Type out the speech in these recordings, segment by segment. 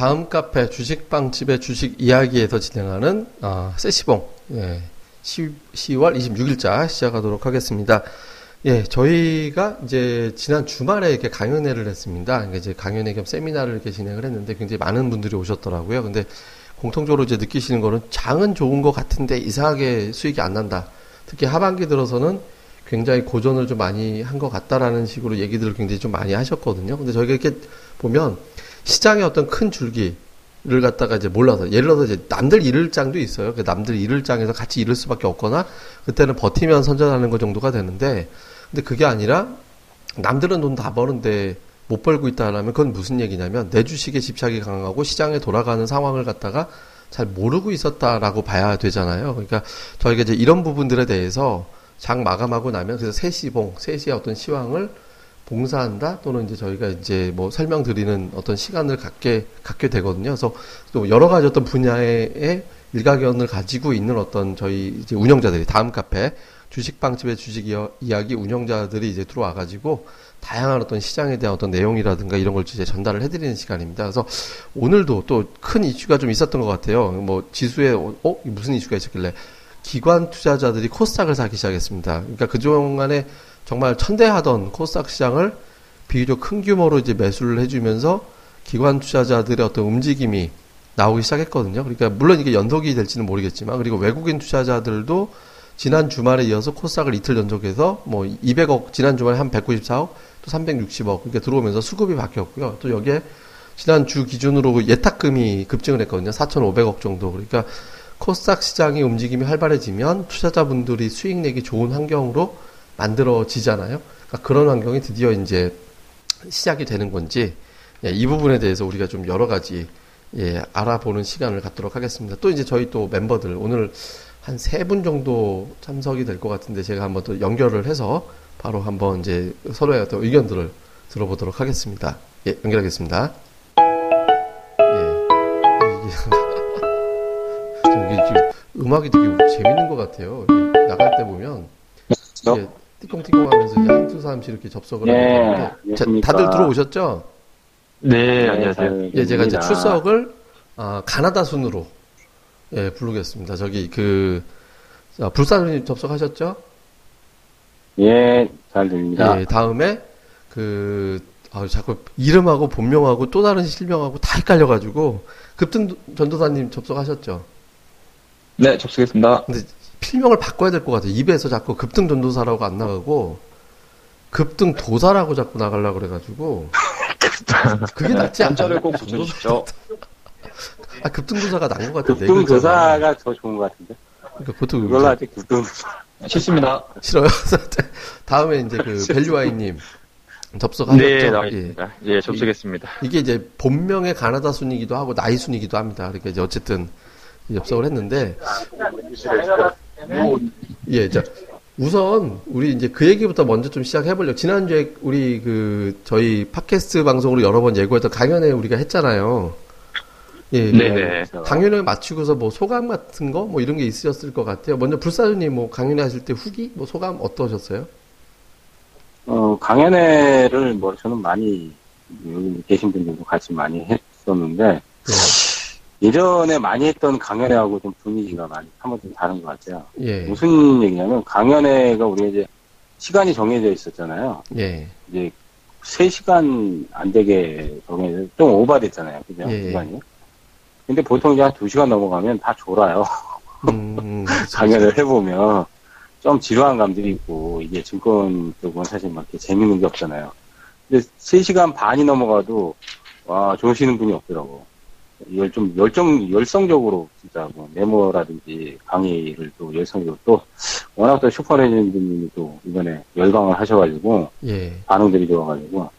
예, 다음 카페 주식방집의 주식 이야기에서 진행하는 아, 세시봉 예, 10, 10 월 26일자 시작하도록 하겠습니다. 예, 저희가 이제 지난 주말에 이렇게 강연회를 했습니다. 그러니까 이제 강연회 겸 세미나를 이렇게 진행을 했는데 굉장히 많은 분들이 오셨더라고요. 근데 공통적으로 이제 느끼시는 거는 장은 좋은 것 같은데 이상하게 수익이 안 난다. 특히 하반기 들어서는 굉장히 고전을 좀 많이 한 것 같다라는 식으로 얘기들을 굉장히 좀 많이 하셨거든요. 근데 저희가 이렇게 보면 시장의 어떤 큰 줄기 를 갖다가 이제 몰라서 예를 들어서 이제 남들 잃을 장도 있어요. 그 남들 잃을 장에서 같이 잃을 수밖에 없거나 그때는 버티면 선전하는 것 정도가 되는데 근데 그게 아니라 남들은 돈 다 버는데 못 벌고 있다라면 그건 무슨 얘기냐면 내 주식에 집착이 강하고 시장에 돌아가는 상황을 갖다가 잘 모르고 있었다라고 봐야 되잖아요. 그러니까 저희가 이제 이런 부분들에 대해서 장 마감하고 나면 그래서 세시봉, 세시의 어떤 시황을 봉사한다 또는 이제 저희가 이제 뭐 설명드리는 어떤 시간을 갖게 갖게 되거든요. 그래서 또 여러 가지 어떤 분야의 일가견을 가지고 있는 어떤 저희 이제 운영자들이 다음 카페 주식방집의 주식 이야기 운영자들이 이제 들어와 가지고 다양한 어떤 시장에 대한 어떤 내용이라든가 이런 걸 이제 전달을 해드리는 시간입니다. 그래서 오늘도 또 큰 이슈가 좀 있었던 것 같아요. 뭐 지수에 어 무슨 이슈가 있었길래 기관 투자자들이 코스닥을 사기 시작했습니다. 그러니까 그 동안에 정말 천대하던 코스닥 시장을 비교적 큰 규모로 이제 매수를 해주면서 기관 투자자들의 어떤 움직임이 나오기 시작했거든요. 그러니까 물론 이게 연속이 될지는 모르겠지만 그리고 외국인 투자자들도 지난 주말에 이어서 코스닥을 이틀 연속해서 뭐 200억 지난 주말에 한 194억 또 360억 이렇게 들어오면서 수급이 바뀌었고요. 또 여기에 지난 주 기준으로 예탁금이 급증을 했거든요. 4,500억 정도. 그러니까 코스닥 시장의 움직임이 활발해지면 투자자분들이 수익 내기 좋은 환경으로 만들어지잖아요. 그러니까 그런 환경이 드디어 이제 시작이 되는 건지 예, 이 부분에 대해서 우리가 좀 여러 가지 예, 알아보는 시간을 갖도록 하겠습니다. 또 이제 저희 또 멤버들 오늘 한 세 분 정도 참석이 될 것 같은데 제가 한번 또 연결을 해서 바로 한번 이제 서로의 어떤 의견들을 들어보도록 하겠습니다. 예, 연결하겠습니다. 예. 이게 지금 음악이 되게 재밌는 것 같아요. 나갈 때 보면 예, 띠콩띠콩 하면서 한두 사람씩 이렇게 접속을 네, 하는데 안녕하십니까. 다들 들어오셨죠? 네, 안녕하세요. 예, 제가 이제 됩니다. 출석을 아, 가나다 순으로 예, 부르겠습니다. 저기 그 자, 불사님 접속하셨죠? 예, 잘 들립니다. 예, 다음에 그 아, 자꾸 이름하고 본명하고 또 다른 실명하고 다 헷갈려 가지고 급등 전도사님 접속하셨죠? 네, 접수겠습니다. 근데 필명을 바꿔야 될 것 같아요. 입에서 자꾸 급등 전도사라고 안 나가고 급등 도사라고 자꾸 나가려고 그래가지고 그게 낫지 않아요? 한자를 꼭 붙여주십시오. 아 급등 도사가 난 것 같아요. 네 급등. 교사가 더 좋은 것 같은데. 그러니까 보통 그걸로 하지, 급등 교사. 싫습니다. 싫어요. 다음에 이제 그 벨류아이님 접속하셨죠? 네, 예. 예, 접수겠습니다. 이게 이제 본명의 가나다 순이기도 하고 나이 순이기도 합니다. 그러니까 이제 어쨌든 접속을 했는데 예, 자 우선 우리 이제 그 얘기부터 먼저 좀 시작해 보려고 지난주에 우리 그 저희 팟캐스트 방송으로 여러 번 예고했던 강연회 우리가 했잖아요. 예, 네네. 강연회 마치고서 뭐 소감 같은 거 뭐 이런 게 있으셨을 것 같아요. 먼저 불사주님 뭐 강연회 하실 때 후기 뭐 소감 어떠셨어요? 어, 강연회를 뭐 저는 많이, 여기 계신 분들도 같이 많이 했었는데, 예. 예전에 많이 했던 강연회하고 좀 분위기가 많이 한번 좀 다른 것 같아요. 예. 무슨 얘기냐면, 강연회가 우리가 이제 시간이 정해져 있었잖아요. 예. 이제 3시간 안 되게 정해져, 좀 오버됐잖아요. 그죠? 예, 예. 시간이. 근데 보통 이제 한 2시간 넘어가면 다 졸아요. 음, 그렇죠. 강연을 해보면 좀 지루한 감들이 있고 이게 증권 쪽은 사실 막 이렇게 재밌는 게 없잖아요. 근데 3시간 반이 넘어가도 와 좋으시는 분이 없더라고. 열, 좀 열정, 열성적으로 진짜 뭐 메모라든지 강의를 또 열성적으로 또 워낙 또 슈퍼레전드님이 또 이번에 열광을 하셔가지고 예. 반응들이 좋아가지고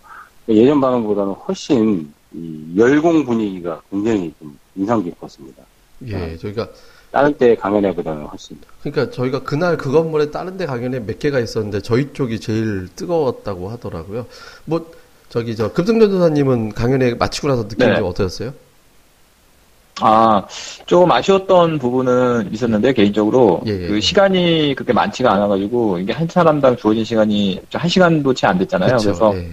예전 반응보다는 훨씬 이 열공 분위기가 굉장히 좀 인상 깊었습니다. 예. 저희가 다른 때 강연회보다는 훨씬 그러니까 저희가 그날 그 건물에 다른 데 강연회 몇 개가 있었는데 저희 쪽이 제일 뜨거웠다고 하더라고요. 뭐 저기 저 급등전도사님은 강연회 마치고 나서 느낀 네. 점 어떠셨어요? 아, 조금 아쉬웠던 부분은 있었는데, 개인적으로. 예, 예, 그 예. 시간이 그렇게 많지가 않아가지고, 이게 한 사람당 주어진 시간이 한 시간도 채 안 됐잖아요. 그쵸? 그래서 예.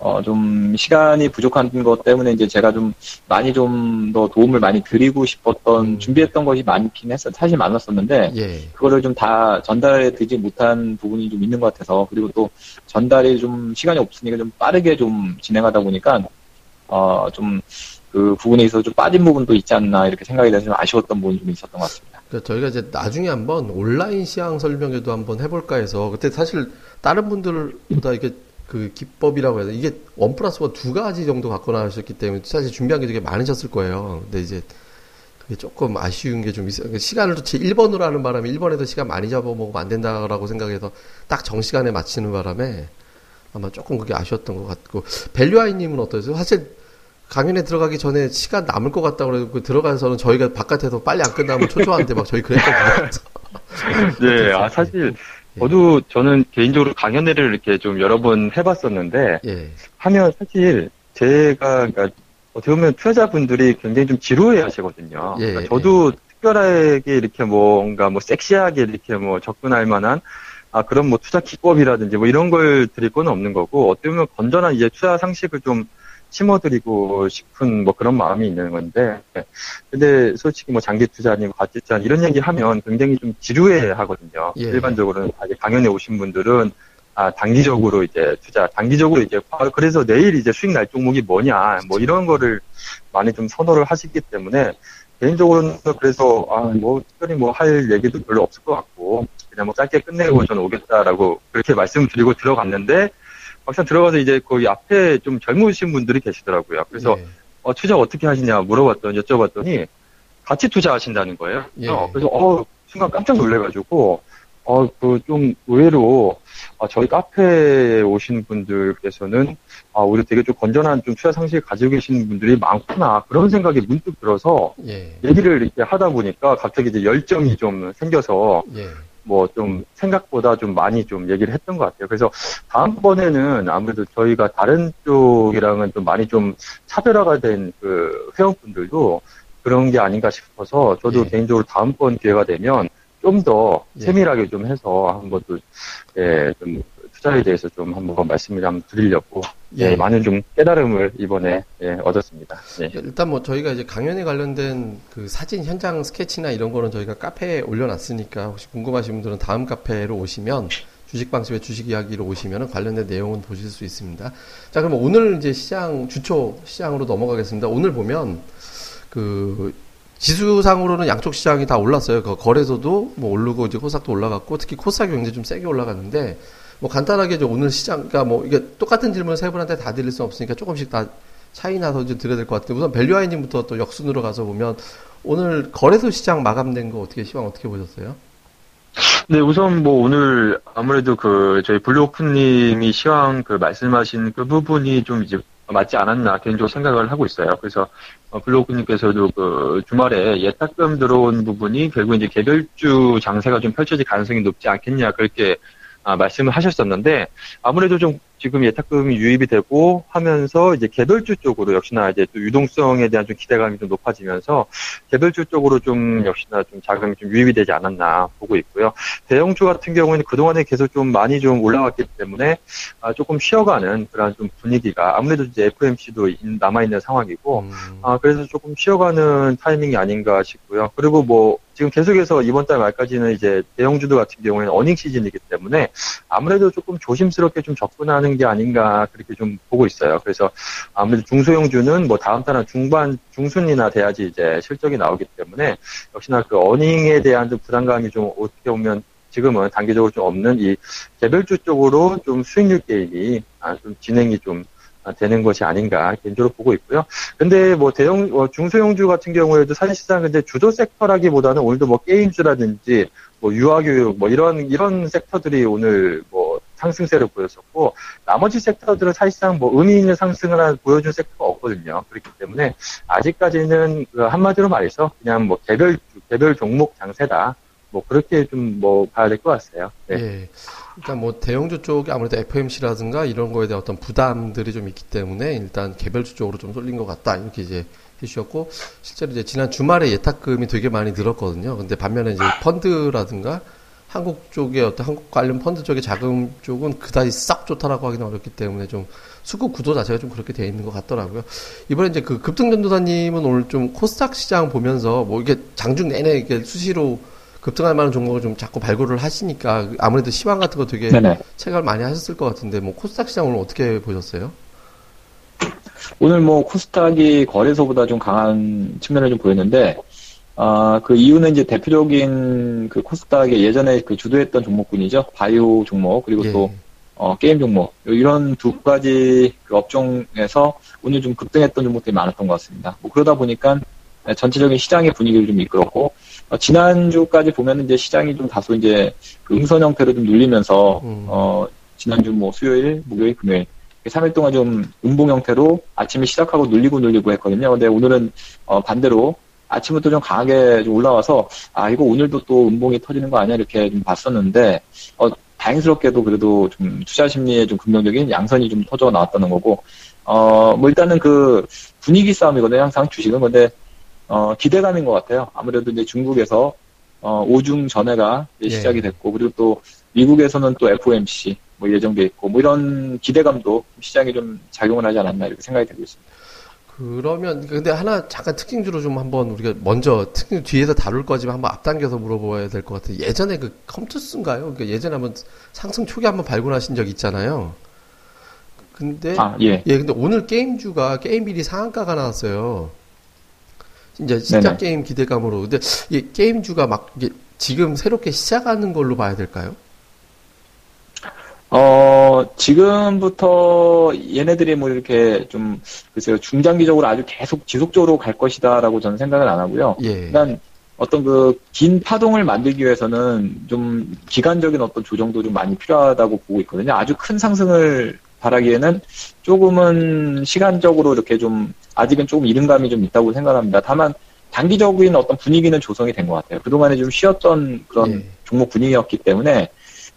어, 좀 시간이 부족한 것 때문에 이제 제가 좀 많이 좀 더 도움을 많이 드리고 싶었던 음. 준비했던 것이 많긴 했어 사실 많았었는데 예. 그거를 좀 다 전달해 드리지 못한 부분이 좀 있는 것 같아서 그리고 또 전달이 좀 시간이 없으니까 좀 빠르게 좀 진행하다 보니까 어 좀 그 부분에 있어서 좀 빠진 부분도 있지 않나 이렇게 생각이 돼서 좀 아쉬웠던 부분이 좀 있었던 것 같습니다. 그러니까 저희가 이제 나중에 한번 온라인 시향 설명회도 한번 해볼까 해서 그때 사실 다른 분들보다 이게 그 기법이라고 돼 이게 원 플러스 원 두 가지 정도 갖고 나오셨기 때문에 사실 준비한 게 되게 많으셨을 거예요. 근데 이제 그게 조금 아쉬운 게 좀 있어요. 그러니까 시간을 또 1번으로 하는 바람에 1번에도 시간 많이 잡아먹으면 안 된다라고 생각해서 딱 정시간에 맞추는 바람에 아마 조금 그게 아쉬웠던 것 같고 밸류아이님은 어떠세요? 사실 강연에 들어가기 전에 시간 남을 것 같다고 그래고 들어가서는 저희가 바깥에서 빨리 안 끝나면 초조한데 막 저희 그랬거든요. 네, 아, 사실, 저도 저는 개인적으로 강연회를 이렇게 좀 여러 번 해봤었는데, 예. 하면 사실 제가, 그러니까 어떻게 보면 투자자분들이 굉장히 좀 지루해 하시거든요. 예, 그러니까 예. 저도 특별하게 이렇게 뭔가 뭐 섹시하게 이렇게 뭐 접근할 만한 아, 그런 뭐 투자 기법이라든지 뭐 이런 걸 드릴 건 없는 거고, 어떻게 보면 건전한 이제 투자 상식을 좀 심어드리고 싶은 뭐 그런 마음이 있는 건데, 근데 솔직히 뭐 장기 투자 아니고 가치 투자 이런 얘기 하면 굉장히 좀 지루해 하거든요. 예. 일반적으로는 강연에 오신 분들은 아, 단기적으로 이제 투자, 단기적으로 이제, 아, 그래서 내일 이제 수익 날 종목이 뭐냐, 뭐 이런 거를 많이 좀 선호를 하시기 때문에, 개인적으로는 그래서, 아, 뭐, 특별히 뭐 할 얘기도 별로 없을 것 같고, 그냥 뭐 짧게 끝내고 저는 오겠다라고 그렇게 말씀드리고 들어갔는데, 막상 들어가서 이제 거기 앞에 좀 젊으신 분들이 계시더라고요. 그래서, 예. 어, 투자 어떻게 하시냐 물어봤더니, 여쭤봤더니, 같이 투자하신다는 거예요. 예. 어, 그래서, 어, 순간 깜짝 놀래가지고, 어, 그, 좀, 의외로, 아, 저희 카페에 오신 분들께서는, 아, 오히려 되게 좀 건전한 좀 투자 상식을 가지고 계시는 분들이 많구나. 그런 생각이 문득 들어서, 예. 얘기를 이렇게 하다 보니까 갑자기 이제 열정이 좀 생겨서, 예. 뭐 좀 생각보다 좀 많이 좀 얘기를 했던 것 같아요. 그래서 다음번에는 아무래도 저희가 다른 쪽이랑은 좀 많이 좀 차별화가 된 그 회원분들도 그런 게 아닌가 싶어서 저도 예. 개인적으로 다음번 기회가 되면 좀더 예. 세밀하게 좀 해서 한번 또, 예, 좀 투자에 대해서 좀 한번 말씀을 한번 드리려고, 예, 예. 많은 좀 깨달음을 이번에, 예, 얻었습니다. 예. 일단 뭐 저희가 이제 강연에 관련된 그 사진 현장 스케치나 이런 거는 저희가 카페에 올려놨으니까 혹시 궁금하신 분들은 다음 카페로 오시면 주식방집의 주식 이야기로 오시면 관련된 내용은 보실 수 있습니다. 자, 그럼 오늘 이제 시장, 주초 시장으로 넘어가겠습니다. 오늘 보면 그 지수상으로는 양쪽 시장이 다 올랐어요. 그 거래소도 뭐 오르고 이제 코스닥도 올라갔고 특히 코스닥이 굉장히 좀 세게 올라갔는데 뭐 간단하게 이제 오늘 시장, 그러니까 뭐 이게 똑같은 질문을 세 분한테 다 드릴 수 없으니까 조금씩 다 차이 나서 좀 드려야 될 것 같은데 우선 밸류아이님부터 또 역순으로 가서 보면 오늘 거래소 시장 마감된 거 어떻게 시황 어떻게 보셨어요? 네, 우선 뭐 오늘 아무래도 그 저희 블루오픈님이 시황 그 말씀하신 그 부분이 좀 이제 맞지 않았나 개인적으로 생각을 하고 있어요. 그래서 어, 블루오픈님께서도 그 주말에 예탁금 들어온 부분이 결국 이제 개별주 장세가 좀 펼쳐질 가능성이 높지 않겠냐 그렇게 아, 말씀을 하셨었는데 아무래도 좀 지금 예탁금이 유입이 되고 하면서 이제 개별주 쪽으로 역시나 이제 또 유동성에 대한 좀 기대감이 좀 높아지면서 개별주 쪽으로 좀 역시나 좀 자금이 좀 유입이 되지 않았나 보고 있고요. 대형주 같은 경우에는 그동안에 계속 좀 많이 좀 올라왔기 때문에 아, 조금 쉬어가는 그런 좀 분위기가 아무래도 이제 FMC도 남아있는 상황이고 음, 아, 그래서 조금 쉬어가는 타이밍이 아닌가 싶고요. 그리고 뭐, 지금 계속해서 이번 달 말까지는 이제 대형주도 같은 경우에는 어닝 시즌이기 때문에 아무래도 조금 조심스럽게 좀 접근하는 게 아닌가 그렇게 좀 보고 있어요. 그래서 아무래도 중소형주는 뭐 다음 달은 중반, 중순이나 돼야지 이제 실적이 나오기 때문에 역시나 그 어닝에 대한 좀 부담감이 좀 어떻게 보면 지금은 단기적으로 좀 없는 이 개별주 쪽으로 좀 수익률 게임이 아, 좀 진행이 좀 아, 되는 것이 아닌가 개인적으로 보고 있고요. 근데 뭐 대형 어, 중소형주 같은 경우에도 사실상 근데 주도 섹터라기보다는 오늘도 뭐 게임즈라든지 뭐 유아교육 뭐 이런 이런 섹터들이 오늘 뭐 상승세를 보였었고 나머지 섹터들은 사실상 뭐 의미 있는 상승을 한- 보여준 섹터가 없거든요. 그렇기 때문에 아직까지는 그 한마디로 말해서 그냥 뭐 개별 개별 종목 장세다. 뭐 그렇게 좀 뭐 봐야 될 것 같아요. 네. 예. 일단 뭐 대형주 쪽이 아무래도 FMC라든가 이런 거에 대한 어떤 부담들이 좀 있기 때문에 일단 개별주 쪽으로 좀 쏠린 것 같다 이렇게 이제 해주셨고 실제로 이제 지난 주말에 예탁금이 되게 많이 늘었거든요. 근데 반면에 이제 펀드라든가 한국 쪽에 어떤 한국 관련 펀드 쪽의 자금 쪽은 그다지 싹 좋다라고 하기는 어렵기 때문에 좀 수급 구도 자체가 좀 그렇게 돼 있는 것 같더라고요. 이번에 이제 그 급등 전도사님은 오늘 좀 코스닥 시장 보면서 뭐 이게 장중 내내 이게 수시로 급등할 만한 종목을 좀 자꾸 발굴을 하시니까 아무래도 시황 같은 거 되게 네네. 체크를 많이 하셨을 것 같은데 뭐 코스닥 시장 오늘 어떻게 보셨어요? 오늘 뭐 코스닥이 거래소보다 좀 강한 측면을 좀 보였는데, 아, 그 이유는 이제 대표적인 그 코스닥의 예전에 그 주도했던 종목군이죠. 바이오 종목, 그리고 예. 또, 어, 게임 종목. 이런 두 가지 그 업종에서 오늘 좀 급등했던 종목들이 많았던 것 같습니다. 뭐 그러다 보니까 전체적인 시장의 분위기를 좀 이끌었고, 어, 지난주까지 보면 이제 시장이 좀 다소 이제 그 음선 형태로 좀 눌리면서, 음. 어, 지난주 뭐 수요일, 목요일, 금요일, 3일 동안 좀 음봉 형태로 아침에 시작하고 눌리고 눌리고 했거든요. 근데 오늘은 어, 반대로 아침부터 좀 강하게 좀 올라와서 아 이거 오늘도 또 음봉이 터지는 거 아니야 이렇게 좀 봤었는데 어, 다행스럽게도 그래도 좀 투자 심리에 좀 긍정적인 양선이 좀 터져 나왔다는 거고 어 뭐 일단은 그 분위기 싸움이거든요. 항상 주식은 근데 어 기대감인 것 같아요. 아무래도 이제 중국에서 어 오중 전회가 이제 예. 시작이 됐고 그리고 또 미국에서는 또 FOMC 뭐 예정돼 있고 뭐 이런 기대감도 시장에 좀 작용을 하지 않았나 이렇게 생각이 되고 있습니다. 그러면 근데 하나 잠깐 특징주로 좀 한번 우리가 먼저 특징 뒤에서 다룰 거지만 한번 앞당겨서 물어봐야 될 것 같아요. 예전에 그 컴투스인가요? 그러니까 예전에 한번 상승 초기 한번 발굴하신 적 있잖아요. 근데 아 예. 예, 근데 오늘 게임주가 게임 비리 상한가가 나왔어요. 이제 신작 네네. 게임 기대감으로. 근데 이 게임주가 막 이게 지금 새롭게 시작하는 걸로 봐야 될까요? 어, 지금부터 얘네들이 뭐 이렇게 좀, 글쎄요, 중장기적으로 아주 계속 지속적으로 갈 것이다라고 저는 생각을 안 하고요. 예. 일단 어떤 그 긴 파동을 만들기 위해서는 좀 기간적인 어떤 조정도 좀 많이 필요하다고 보고 있거든요. 아주 큰 상승을 바라기에는 조금은 시간적으로 이렇게 좀, 아직은 조금 이른감이 좀 있다고 생각합니다. 다만, 단기적인 어떤 분위기는 조성이 된 것 같아요. 그동안에 좀 쉬었던 그런 예. 종목 분위기였기 때문에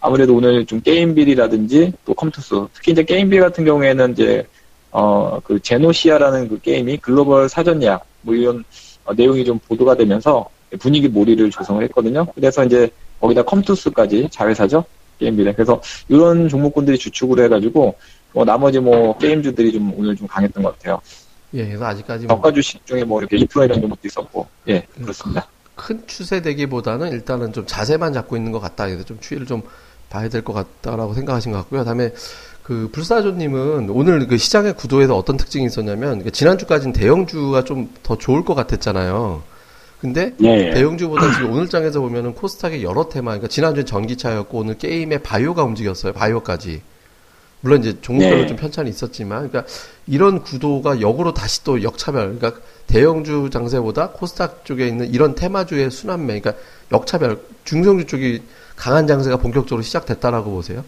아무래도 오늘 좀 게임빌이라든지 또 컴투스 특히 이제 게임빌 같은 경우에는 이제 어 그 제노시아라는 그 게임이 글로벌 사전 예약 뭐 이런 어, 내용이 좀 보도가 되면서 분위기 몰이를 조성을 했거든요. 그래서 이제 거기다 컴투스까지 자회사죠 게임빌에 그래서 이런 종목군들이 주축으로 해가지고 뭐 나머지 뭐 게임주들이 좀 오늘 좀 강했던 것 같아요. 예, 그래서 아직까지 뭐 저가 주식 중에 뭐 이렇게 이프라 이런 종목도 있었고 예 그렇습니다. 큰 추세 되기보다는 일단은 좀 자세만 잡고 있는 것 같다. 그래서 좀 추이를 좀 봐야 될 것 같다라고 생각하신 것 같고요. 다음에 그 불사조님은 오늘 그 시장의 구도에서 어떤 특징이 있었냐면 그 지난주까지는 대형주가 좀 더 좋을 것 같았잖아요. 근데 예, 예. 대형주보다 지금 오늘 장에서 보면은 코스닥의 여러 테마, 그러니까 지난주엔 전기차였고 오늘 게임의 바이오가 움직였어요. 바이오까지. 물론 이제 종목별로 네. 좀 편차는 있었지만, 그러니까 이런 구도가 역으로 다시 또 역차별, 그러니까 대형주 장세보다 코스닥 쪽에 있는 이런 테마주의 순환매, 그러니까 역차별, 중성주 쪽이 강한 장세가 본격적으로 시작됐다라고 보세요.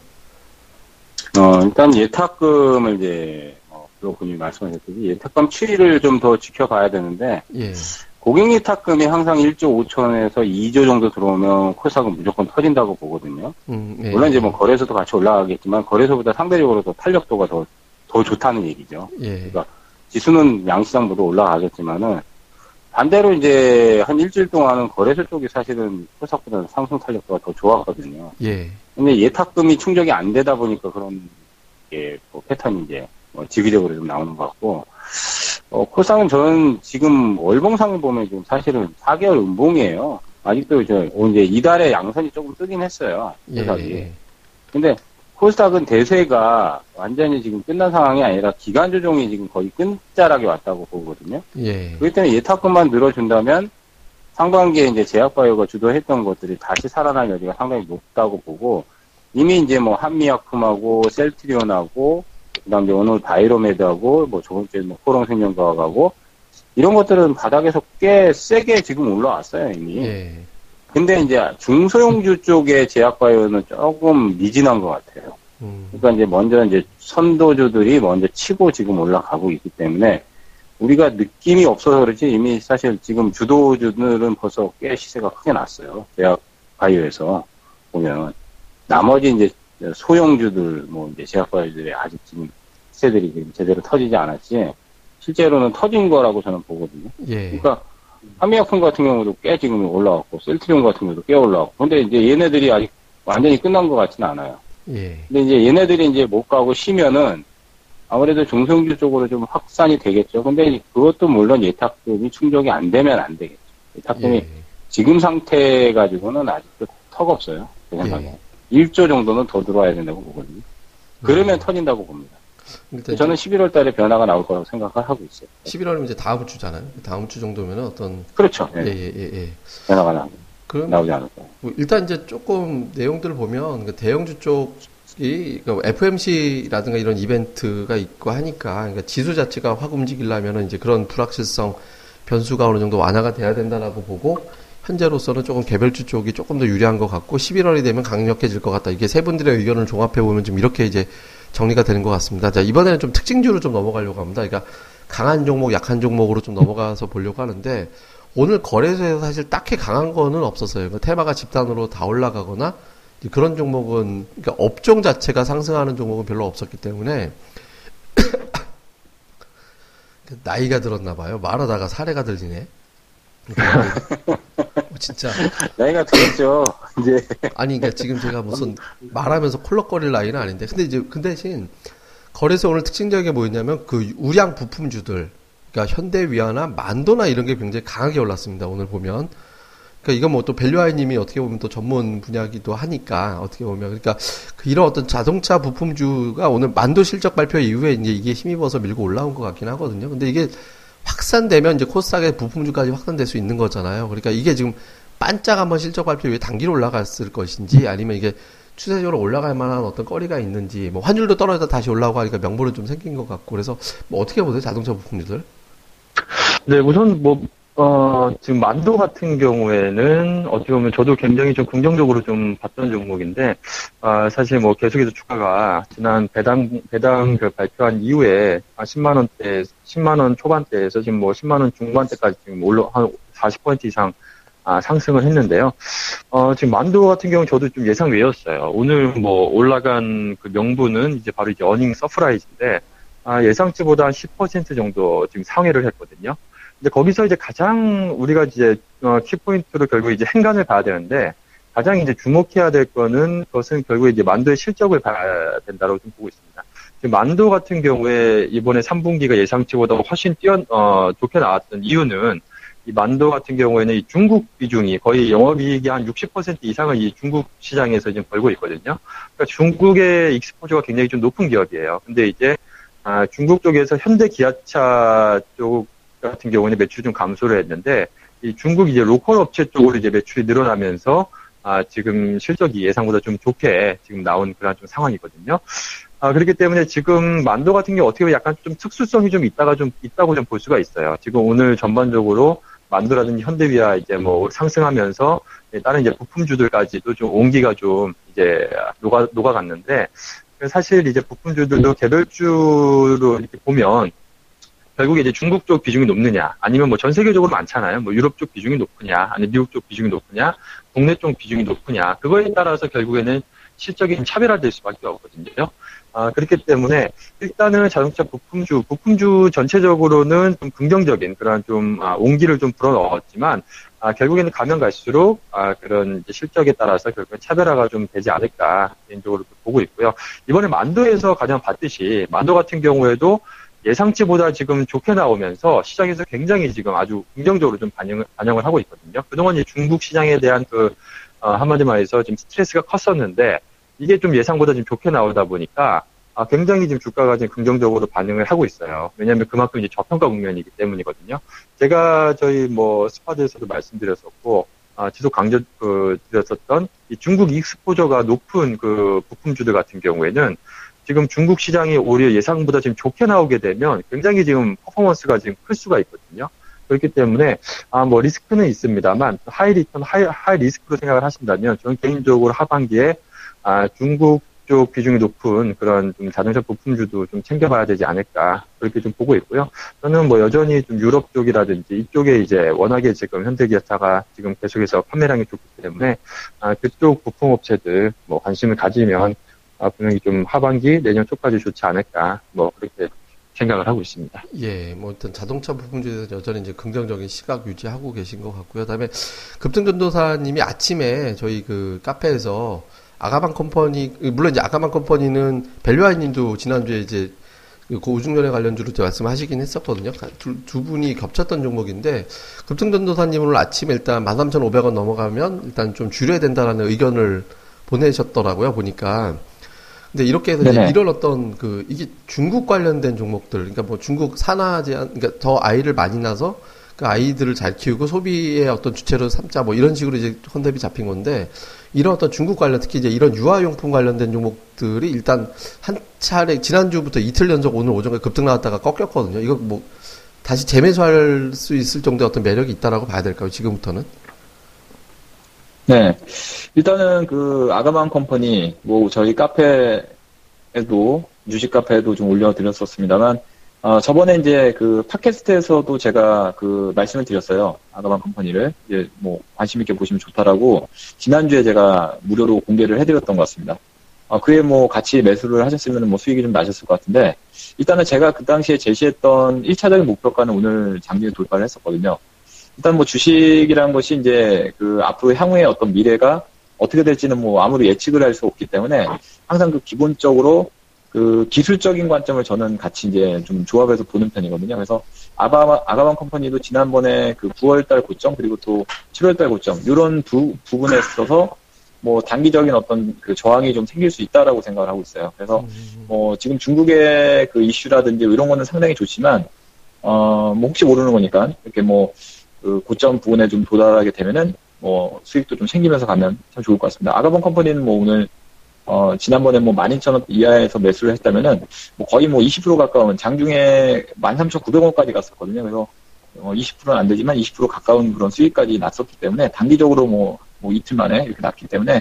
어, 일단 예탁금을 이제, 어, 그분이 말씀하셨듯이 예탁금 추이를 좀 더 지켜봐야 되는데, 예, 고객 예탁금이 항상 1조 5천에서 2조 정도 들어오면 코스닥은 무조건 터진다고 보거든요. 음, 예. 물론 이제 뭐 거래소도 같이 올라가겠지만, 거래소보다 상대적으로 더 탄력도가 더, 더 좋다는 얘기죠. 예, 지수는 양시장보다 올라가겠지만은, 반대로 이제 한 일주일 동안은 거래소 쪽이 사실은 코스닥보다는 상승 탄력도가 더 좋았거든요. 예, 근데 예탁금이 충족이 안 되다 보니까 그런 게뭐 패턴이 이제 뭐 지기적으로 좀 나오는 것 같고 어, 코스닥은 저는 지금 월봉상을 보면 지금 사실은 4개월 음봉이에요. 아직도 저 이제 이달에 양선이 조금 뜨긴 했어요. 예. 예. 근데 코스닥은 대세가 완전히 지금 끝난 상황이 아니라 기간 조정이 지금 거의 끝자락에 왔다고 보거든요. 예, 그렇기 때문에 예탁금만 늘어준다면 상반기에 이제 제약바이오가 주도했던 것들이 다시 살아날 여지가 상당히 높다고 보고 이미 이제 뭐 한미약품하고 셀트리온하고 그다음에 오늘 바이로메드하고 뭐 저번 주에 뭐 코롱생명과학하고 이런 것들은 바닥에서 꽤 세게 지금 올라왔어요 이미. 예, 근데 이제 중소형주 쪽의 제약바이오는 조금 미진한 것 같아요. 음, 그러니까 이제 먼저 이제 선도주들이 먼저 치고 지금 올라가고 있기 때문에 우리가 느낌이 없어서 그렇지 이미 사실 지금 주도주들은 벌써 꽤 시세가 크게 났어요. 제약 바이오에서 보면 나머지 이제 소형주들 뭐 이제 제약 바이오들이 아직 지금 시세들이 지금 제대로 터지지 않았지 실제로는 터진 거라고 저는 보거든요. 예, 그러니까 한미약품 같은 경우도 꽤 지금 올라왔고, 셀트리온 같은 경우도 꽤 올라왔고. 근데 이제 얘네들이 아직 완전히 끝난 것 같지는 않아요. 예. 근데 이제 얘네들이 이제 못 가고 쉬면은 아무래도 중성주 쪽으로 좀 확산이 되겠죠. 근데 그것도 물론 예탁금이 충족이 안 되면 안 되겠죠. 예탁금이 예. 지금 상태 가지고는 아직도 턱 없어요. 제 생각에. 예. 1조 정도는 더 들어와야 된다고 보거든요. 그러면 음. 터진다고 봅니다. 저는 11월 달에 변화가 나올 거라고 생각을 하고 있어요. 11월이면 이제 다음 주잖아요. 다음 주 정도면 어떤 그렇죠. 예, 예, 예, 예, 예. 변화가 나, 그럼 나오지 않을까요? 뭐 일단 이제 조금 내용들을 보면 그 대형주 쪽이 그러니까 FMC라든가 이런 이벤트가 있고 하니까 그러니까 지수 자체가 확 움직이려면 이제 그런 불확실성 변수가 어느 정도 완화가 돼야 된다라고 보고 현재로서는 조금 개별주 쪽이 조금 더 유리한 것 같고 11월이 되면 강력해질 것 같다. 이게 세 분들의 의견을 종합해 보면 좀 이렇게 이제 정리가 되는 것 같습니다. 자 이번에는 좀 특징주로 좀 넘어가려고 합니다. 그러니까 강한 종목, 약한 종목으로 좀 넘어가서 보려고 하는데 오늘 거래소에서 사실 딱히 강한 거는 없었어요. 그 테마가 집단으로 다 올라가거나 그런 종목은 그러니까 업종 자체가 상승하는 종목은 별로 없었기 때문에 그 나이가 들었나 봐요. 말하다가 사례가 들리네. 그러니까 진짜 나이가 들었죠. 이제 아니 그러니까 지금 제가 무슨 말하면서 콜록거릴 나이는 아닌데 근데 이제 그 대신 거래소 오늘 특징적인 게 뭐였냐면 그 우량 부품주들 그러니까 현대위아나 만도나 이런 게 굉장히 강하게 올랐습니다. 오늘 보면. 그러니까 이건 뭐또 밸류아이님이 어떻게 보면 또 전문 분야기도 하니까 어떻게 보면 그러니까 그 이런 어떤 자동차 부품주가 오늘 만도 실적 발표 이후에 이제 이게 힘입어서 밀고 올라온 것 같긴 하거든요. 근데 이게 확산되면 이제 코스닥의 부품주까지 확산될 수 있는 거잖아요. 그러니까 이게 지금 반짝 한번 실적 발표 이후에 단기로 올라갔을 것인지 아니면 이게 추세적으로 올라갈 만한 어떤 거리가 있는지 뭐 환율도 떨어져서 다시 올라오고 하니까 명분은 좀 생긴 것 같고 그래서 뭐 어떻게 보세요 자동차 부품주들? 네, 우선 뭐, 어, 지금 만도 같은 경우에는 어떻게 보면 저도 굉장히 좀 긍정적으로 좀 봤던 종목인데, 아, 사실 뭐 계속해서 주가가 지난 배당, 배당 그 발표한 이후에 한 10만원대, 10만원 초반대에서 지금 뭐 10만원 중반대까지 지금 올라, 한 40포인트 이상 아, 상승을 했는데요. 어, 지금 만도 같은 경우 저도 좀 예상 외였어요. 오늘 뭐 올라간 그 명분은 이제 바로 이제 earning surprise인데, 아, 예상치보다 한 10% 정도 지금 상회를 했거든요. 근데 거기서 이제 가장 우리가 이제 어, 키포인트로 결국 이제 행간을 봐야 되는데 가장 이제 주목해야 될 거는 그것은 결국 이제 만도의 실적을 봐야 된다고 좀 보고 있습니다. 만도 같은 경우에 이번에 3분기가 예상치보다 훨씬 뛰어 어, 좋게 나왔던 이유는 이 만도 같은 경우에는 이 중국 비중이 거의 영업이익이 한 60% 이상을 이 중국 시장에서 지금 벌고 있거든요. 그러니까 중국의 익스포저가 굉장히 좀 높은 기업이에요. 근데 이제 아, 중국 쪽에서 현대 기아차 쪽 같은 경우는 매출이 좀 감소를 했는데 이 중국 이제 로컬 업체 쪽으로 이제 매출이 늘어나면서 아, 지금 실적이 예상보다 좀 좋게 지금 나온 그런 좀 상황이거든요. 아, 그렇기 때문에 지금 만도 같은 경우 어떻게 보면 약간 좀 특수성이 좀 있다가 좀 있다고 좀 볼 수가 있어요. 지금 오늘 전반적으로 만도라든지 현대비아 이제 뭐 상승하면서 다른 이제 부품주들까지도 좀 온기가 좀 이제 녹아 녹아갔는데 사실 이제 부품주들도 개별주로 이렇게 보면 결국에 이제 중국 쪽 비중이 높느냐, 아니면 뭐 전 세계적으로 많잖아요. 뭐 유럽 쪽 비중이 높으냐, 아니면 미국 쪽 비중이 높으냐, 국내 쪽 비중이 높으냐, 그거에 따라서 결국에는 실적이 차별화될 수밖에 없거든요. 아, 그렇기 때문에 일단은 자동차 부품주, 부품주 전체적으로는 좀 긍정적인 그런 좀 아, 온기를 좀 불어넣었지만 아, 결국에는 가면 갈수록 아, 그런 실적에 따라서 결국엔 차별화가 좀 되지 않을까 개인적으로 보고 있고요. 이번에 만도에서 가장 봤듯이 만도 같은 경우에도 예상치보다 지금 좋게 나오면서 시장에서 굉장히 지금 아주 긍정적으로 좀 반영을, 반영을 하고 있거든요. 그동안 이제 중국 시장에 대한 그, 어, 한마디 말해서 지금 스트레스가 컸었는데, 이게 좀 예상보다 좀 좋게 나오다 보니까, 아, 굉장히 지금 주가가 지금 긍정적으로 반응을 하고 있어요. 왜냐하면 그만큼 이제 저평가 국면이기 때문이거든요. 제가 저희 뭐 스파드에서도 말씀드렸었고, 아, 지속 강조 그 드렸었던 이 중국 exposure가 높은 그 부품주들 같은 경우에는 지금 중국 시장이 오히려 예상보다 지금 좋게 나오게 되면 굉장히 지금 퍼포먼스가 지금 클 수가 있거든요. 그렇기 때문에 아 뭐 리스크는 있습니다만 high return high, high risk로 생각을 하신다면 저는 개인적으로 하반기에 아 중국 쪽 비중이 높은 그런 좀 자동차 부품주도 좀 챙겨봐야 되지 않을까 그렇게 좀 보고 있고요. 저는 뭐 여전히 좀 유럽 쪽이라든지 이쪽에 이제 워낙에 지금 현대기아차가 지금 계속해서 판매량이 좋기 때문에 아 그쪽 부품 업체들 뭐 관심을 가지면 아, 분명히 좀 하반기 내년 초까지 좋지 않을까 뭐 그렇게 생각을 하고 있습니다. 예, 뭐 일단 자동차 부품주에 여전히 이제 긍정적인 시각 유지하고 계신 것 같고요. 그다음에 급등전도사님이 아침에 저희 그 카페에서 아가방 컴퍼니 물론 이제 아가방 컴퍼니는 벨류아이님도 지난주에 이제 그 고우중전에 관련주로 말씀하시긴 했었거든요. 두, 두 분이 겹쳤던 종목인데 급등전도사님 오늘 아침에 일단 13,500원 넘어가면 일단 좀 줄여야 된다라는 의견을 보내셨더라고요. 보니까. 근데 이렇게 해서 이제 이런 어떤 그 이게 중국 관련된 종목들, 그러니까 뭐 중국 산화 제한, 그러니까 더 아이를 많이 낳아서 그 아이들을 잘 키우고 소비의 어떤 주체로 삼자 뭐 이런 식으로 이제 컨셉이 잡힌 건데 이런 어떤 중국 관련 특히 이제 이런 유아용품 관련된 종목들이 일단 한 차례 지난주부터 이틀 연속 오늘 오전에 급등 나왔다가 꺾였거든요. 이거 뭐 다시 재매수할 수 있을 정도의 어떤 매력이 있다라고 봐야 될까요? 지금부터는? 네. 일단은 그 아가만 컴퍼니 뭐 저희 카페에도 주식 카페에도 좀 올려드렸었습니다만 어, 저번에 이제 그 팟캐스트에서도 제가 그 말씀을 드렸어요. 아가만 컴퍼니를 이제 뭐 관심 있게 보시면 좋다라고 지난주에 제가 무료로 공개를 해드렸던 것 같습니다. 어, 그에 뭐 같이 매수를 하셨으면 뭐 수익이 좀 나셨을 것 같은데 일단은 제가 그 당시에 제시했던 1차적인 목표가는 오늘 장중에 돌파를 했었거든요. 일단 뭐 주식이라는 것이 이제 그 앞으로 향후의 어떤 미래가 어떻게 될지는 뭐 아무리 예측을 할 수 없기 때문에 항상 그 기본적으로 그 기술적인 관점을 저는 같이 이제 좀 조합해서 보는 편이거든요. 그래서 아바, 아가방 컴퍼니도 지난번에 그 9월달 고점 그리고 또 7월달 고점 이런 두 부분에 있어서 뭐 단기적인 어떤 그 저항이 좀 생길 수 있다라고 생각을 하고 있어요. 그래서 음. 뭐 지금 중국의 그 이슈라든지 이런 거는 상당히 좋지만 어뭐 혹시 모르는 거니까 이렇게 뭐 그 고점 부분에 좀 도달하게 되면은 뭐 수익도 좀 생기면서 가면 참 좋을 것 같습니다. 아가방 컴퍼니는 뭐 오늘 어, 지난번에 뭐 12,000원 이하에서 매수를 했다면은, 뭐 거의 뭐 20% 가까운, 장중에 13,900원까지 갔었거든요. 그래서, 어, 20%는 안 되지만 20% 가까운 그런 수익까지 났었기 때문에, 단기적으로 뭐, 뭐 이틀 만에 이렇게 났기 때문에, 어,